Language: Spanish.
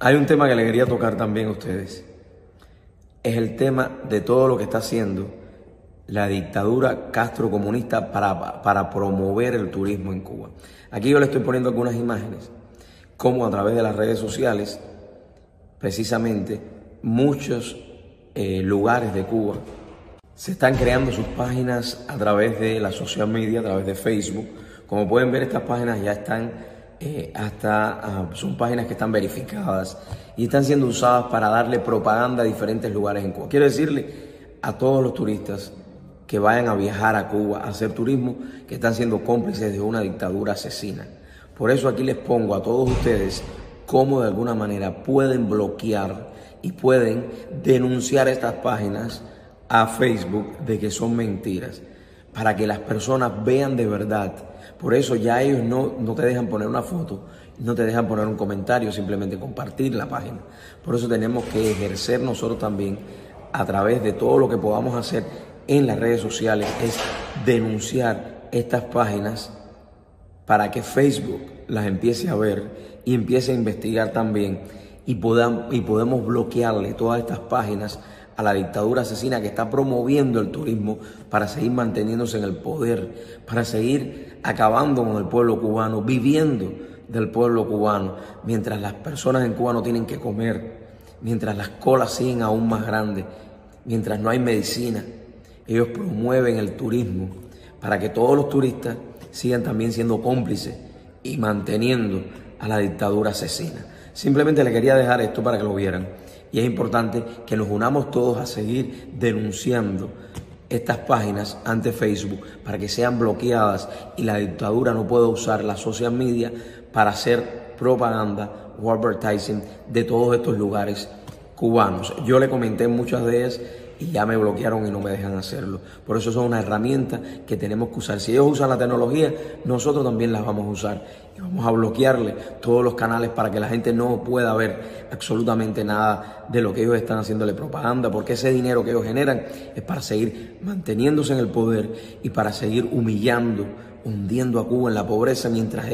Hay un tema que le quería tocar también a ustedes. Es el tema de todo lo que está haciendo la dictadura castrocomunista para, para promover el turismo en Cuba. Aquí yo le estoy poniendo algunas imágenes, como a través de las redes sociales, precisamente muchos eh, lugares de Cuba se están creando sus páginas a través de la social media, a través de Facebook. Como pueden ver, estas páginas ya están eh, hasta ah, son páginas que están verificadas y están siendo usadas para darle propaganda a diferentes lugares en Cuba. Quiero decirle a todos los turistas que vayan a viajar a Cuba a hacer turismo que están siendo cómplices de una dictadura asesina. Por eso aquí les pongo a todos ustedes cómo de alguna manera pueden bloquear y pueden denunciar estas páginas a Facebook de que son mentiras, para que las personas vean de verdad por eso ya ellos no, no te dejan poner una foto, no te dejan poner un comentario, simplemente compartir la página. Por eso tenemos que ejercer nosotros también a través de todo lo que podamos hacer en las redes sociales, es denunciar estas páginas para que Facebook las empiece a ver y empiece a investigar también y, y podemos bloquearle todas estas páginas a la dictadura asesina que está promoviendo el turismo para seguir manteniéndose en el poder, para seguir acabando con el pueblo cubano, viviendo del pueblo cubano, mientras las personas en Cuba no tienen que comer, mientras las colas siguen aún más grandes, mientras no hay medicina. Ellos promueven el turismo para que todos los turistas sigan también siendo cómplices y manteniendo a la dictadura asesina. Simplemente le quería dejar esto para que lo vieran. Y es importante que nos unamos todos a seguir denunciando estas páginas ante Facebook para que sean bloqueadas y la dictadura no pueda usar la social media para hacer propaganda o advertising de todos estos lugares cubanos. Yo le comenté muchas de ellas y ya me bloquearon y no me dejan hacerlo. Por eso son una herramienta que tenemos que usar. Si ellos usan la tecnología, nosotros también las vamos a usar y vamos a bloquearle todos los canales para que la gente no pueda ver absolutamente nada de lo que ellos están haciéndole propaganda, porque ese dinero que ellos generan es para seguir manteniéndose en el poder y para seguir humillando, hundiendo a Cuba en la pobreza mientras